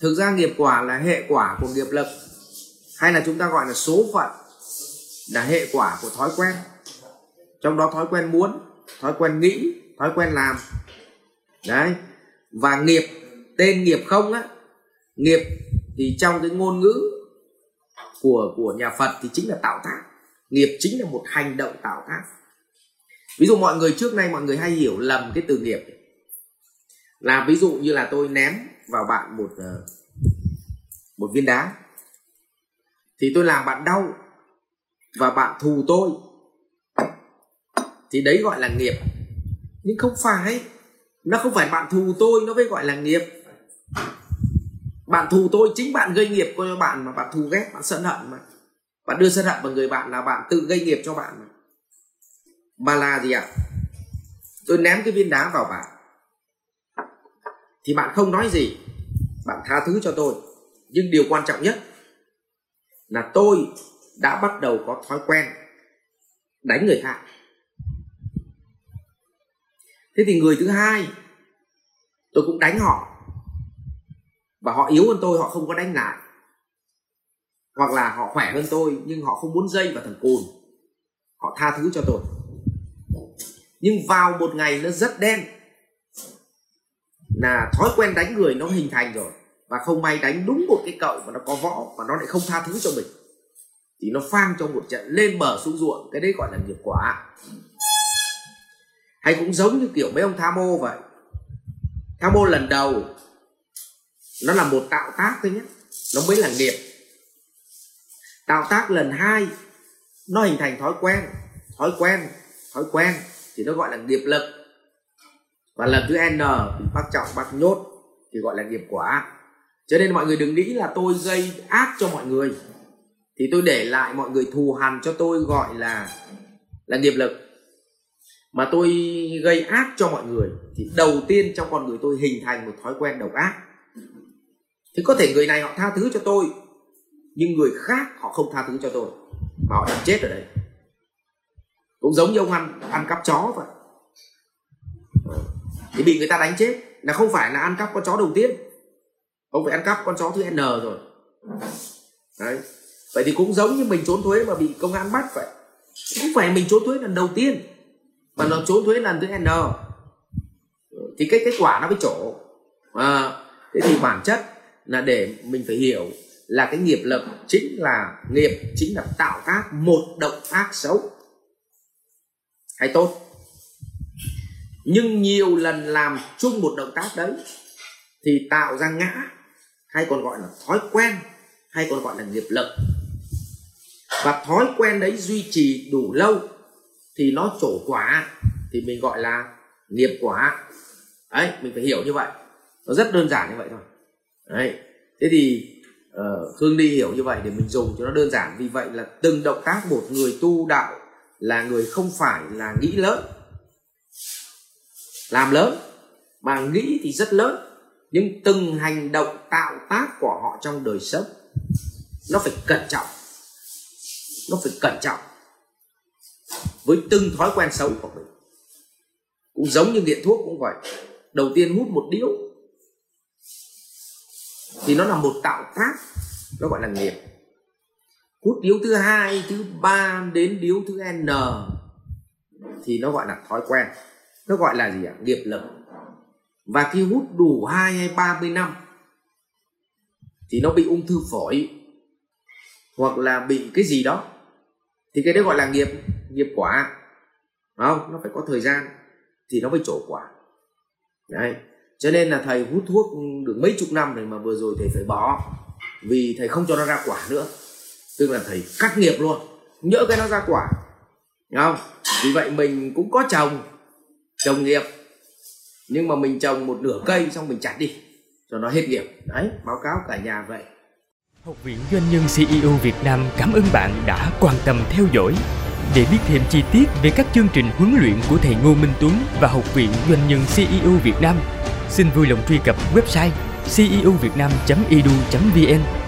thực ra nghiệp quả là hệ quả của nghiệp lực, hay là chúng ta gọi là số phận, là hệ quả của thói quen. Trong đó thói quen muốn, thói quen nghĩ, thói quen làm. Đấy. Và nghiệp, tên nghiệp không á, nghiệp thì trong cái ngôn ngữ của của nhà Phật thì chính là tạo tác. Nghiệp chính là một hành động tạo tác. Ví dụ mọi người trước nay mọi người hay hiểu lầm cái từ nghiệp. Là ví dụ như là tôi ném vào bạn một ờ, một viên đá. Thì tôi làm bạn đau và bạn thù tôi. Thì đấy gọi là nghiệp. Nhưng không phải. Nó không phải bạn thù tôi, nó mới gọi là nghiệp. Bạn thù tôi chính bạn gây nghiệp cho bạn mà bạn thù ghét, bạn sân hận mà. Bạn đưa sân hận vào người bạn là bạn tự gây nghiệp cho bạn mà. Mà là gì ạ? Tôi ném cái viên đá vào bạn thì bạn không nói gì. Bạn tha thứ cho tôi. Nhưng điều quan trọng nhất là tôi đã bắt đầu có thói quen đánh người khác. Thế thì người thứ hai, tôi cũng đánh họ. Và họ yếu hơn tôi, họ không có đánh lại. Hoặc là họ khỏe hơn tôi, nhưng họ không muốn dây vào thằng cùn. Họ tha thứ cho tôi. Nhưng vào một ngày nó rất đen là thói quen đánh người nó hình thành rồi. Và không may đánh đúng một cái cậu mà nó có võ mà nó lại không tha thứ cho mình. Thì nó phang trong một trận lên bờ xuống ruộng. Cái đấy gọi là nghiệp quả. Hay cũng giống như kiểu mấy ông tham mô vậy. Tham mô lần đầu, nó là một tạo tác thôi nhé. Nó mới là nghiệp. Tạo tác lần hai, nó hình thành thói quen. Thói quen thói quen thì nó gọi là nghiệp lực và lần thứ n bác trọng, bác nhốt thì gọi là nghiệp quả. Cho nên mọi người đừng nghĩ là tôi gây ác cho mọi người. Thì tôi để lại mọi người thù hằn cho tôi gọi là là nghiệp lực. Mà tôi gây ác cho mọi người thì đầu tiên trong con người tôi hình thành một thói quen độc ác. Thì có thể người này họ tha thứ cho tôi, nhưng người khác họ không tha thứ cho tôi. Mà họ đang chết ở đây. Cũng giống như ông ăn ăn cắp chó vậy thì bị người ta đánh chết là không phải là ăn cắp con chó đầu tiên. Ông phải ăn cắp con chó thứ n rồi. Đấy. Vậy thì cũng giống như mình trốn thuế mà bị công an bắt vậy. Không phải mình trốn thuế lần đầu tiên mà nó trốn thuế lần thứ n. Thì cái kết quả nó mới trổ. À, thế thì bản chất là để mình phải hiểu là cái nghiệp lực chính là nghiệp chính là tạo tác một động tác xấu. Hay tốt nhưng nhiều lần làm chung một động tác đấy thì tạo ra ngã hay còn gọi là thói quen hay còn gọi là nghiệp lực. Và thói quen đấy duy trì đủ lâu thì nó trổ quả thì mình gọi là nghiệp quả. Đấy mình phải hiểu như vậy. Nó rất đơn giản như vậy thôi. Đấy thế thì uh, đi hiểu như vậy để mình dùng cho nó đơn giản. Vì vậy là từng động tác một người tu đạo là người không phải là nghĩ lớn làm lớn, mà nghĩ thì rất lớn. Nhưng từng hành động tạo tác của họ trong đời sống, nó phải cẩn trọng. Nó phải cẩn trọng với từng thói quen xấu của mình. Cũng giống như nghiện thuốc cũng vậy. Đầu tiên hút một điếu, thì nó là một tạo tác, nó gọi là nghiệp hút điếu thứ hai, thứ ba đến điếu thứ n, thì nó gọi là thói quen nó gọi là gì ạ? Nghiệp lực. Và khi hút đủ hai hay ba mươi năm thì nó bị ung thư phổi hoặc là bị cái gì đó. Thì cái đấy gọi là nghiệp nghiệp quả. Không? Nó phải có thời gian thì nó mới trổ quả. Đấy. Cho nên là thầy hút thuốc được mấy chục năm rồi mà vừa rồi thầy phải bỏ vì thầy không cho nó ra quả nữa. Tức là thầy cắt nghiệp luôn, nhỡ cái nó ra quả. Đúng không? Vì vậy mình cũng có chồng trồng nghiệp. Nhưng mà mình trồng một nửa cây xong mình chặt đi cho nó hết nghiệp. Đấy báo cáo cả nhà vậy. Học viện Doanh nhân CEO Việt Nam cảm ơn bạn đã quan tâm theo dõi. Để biết thêm chi tiết về các chương trình huấn luyện của thầy Ngô Minh Tuấn và Học viện Doanh nhân CEO Việt Nam, xin vui lòng truy cập website ceovietnam.edu.vn